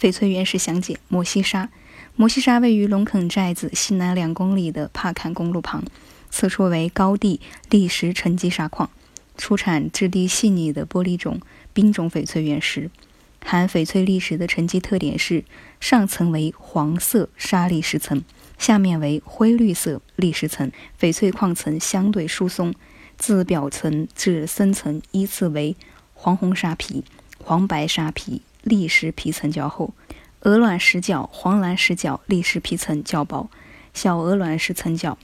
翡翠原石详解：摩西沙，摩西沙位于龙垦寨子西南两公里的帕坎公路旁，此处为高地砾石沉积砂矿，出产质地细腻的玻璃种冰种翡翠原石。含翡翠砾石的沉积特点是，上层为黄色砂砾石层，下面为灰绿色砾石层，翡翠矿层相对疏松，自表层至深层依次为黄红沙皮、黄白沙皮。砾石皮层较厚，鹅卵石角、黄蓝石角砾石皮层较薄，小鹅卵石层角、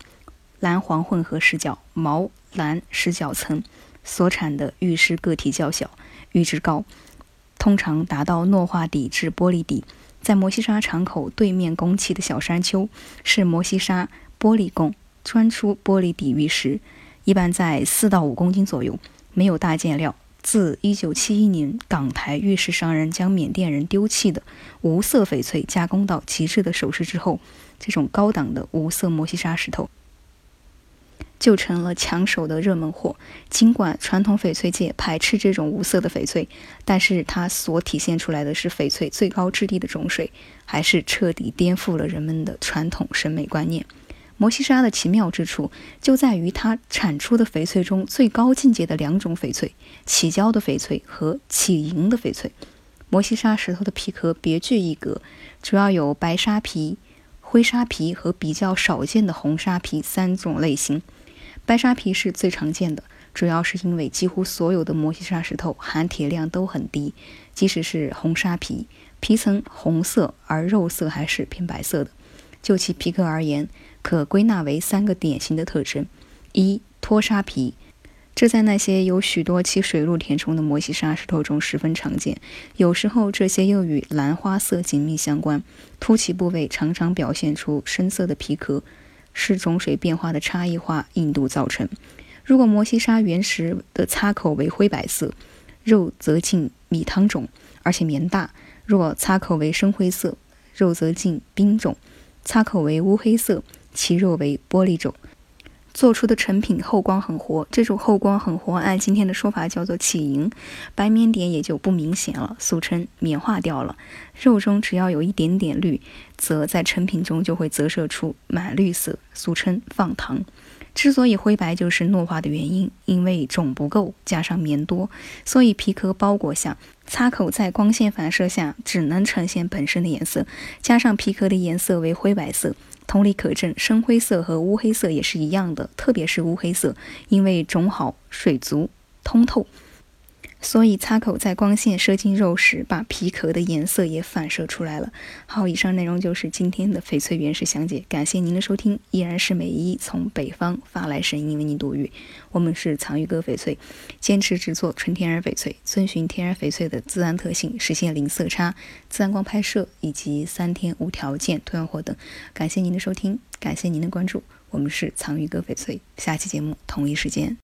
蓝黄混合石角、毛蓝石角层所产的玉石个体较小，玉质高，通常达到糯化底至玻璃底。在摩西沙场口对面拱起的小山丘是摩西沙玻璃拱，钻出玻璃底玉石，一般在四到五公斤左右，没有大件料。自1971年，港台玉石商人将缅甸人丢弃的无色翡翠加工到极致的首饰之后，这种高档的无色摩西沙石头就成了抢手的热门货。尽管传统翡翠界排斥这种无色的翡翠，但是它所体现出来的是翡翠最高质地的种水，还是彻底颠覆了人们的传统审美观念。摩西沙的奇妙之处就在于它产出的翡翠中最高境界的两种翡翠：起胶的翡翠和起银的翡翠。摩西沙石头的皮壳别具一格，主要有白沙皮、灰沙皮和比较少见的红沙皮三种类型。白沙皮是最常见的，主要是因为几乎所有的摩西沙石头含铁量都很低，即使是红沙皮，皮层红色而肉色还是偏白色的。就其皮壳而言，可归纳为三个典型的特征：一、脱沙皮，这在那些有许多其水路填充的摩西沙石头中十分常见。有时候这些又与兰花色紧密相关，凸起部位常常表现出深色的皮壳，是种水变化的差异化硬度造成。如果摩西沙原石的擦口为灰白色，肉则近米汤种，而且棉大；若擦口为深灰色，肉则近冰种，擦口为乌黑色。其肉为玻璃种，做出的成品后光很活。这种后光很活，按今天的说法叫做起银，白棉点也就不明显了，俗称棉化掉了。肉中只要有一点点绿，则在成品中就会折射出满绿色，俗称放糖。之所以灰白，就是糯化的原因，因为种不够，加上棉多，所以皮壳包裹下，擦口在光线反射下只能呈现本身的颜色，加上皮壳的颜色为灰白色。同理可证，深灰色和乌黑色也是一样的，特别是乌黑色，因为种好、水足、通透，所以擦口在光线射进肉时，把皮壳的颜色也反射出来了。好，以上内容就是今天的翡翠原石详解，感谢您的收听，依然是美伊从北方发来声音为您读语。我们是藏玉哥翡翠，坚持制作纯天然翡翠，遵循天然翡翠的自然特性，实现零色差、自然光拍摄以及三天无条件退换货等。感谢您的收听，感谢您的关注。我们是藏玉哥翡翠，下期节目同一时间。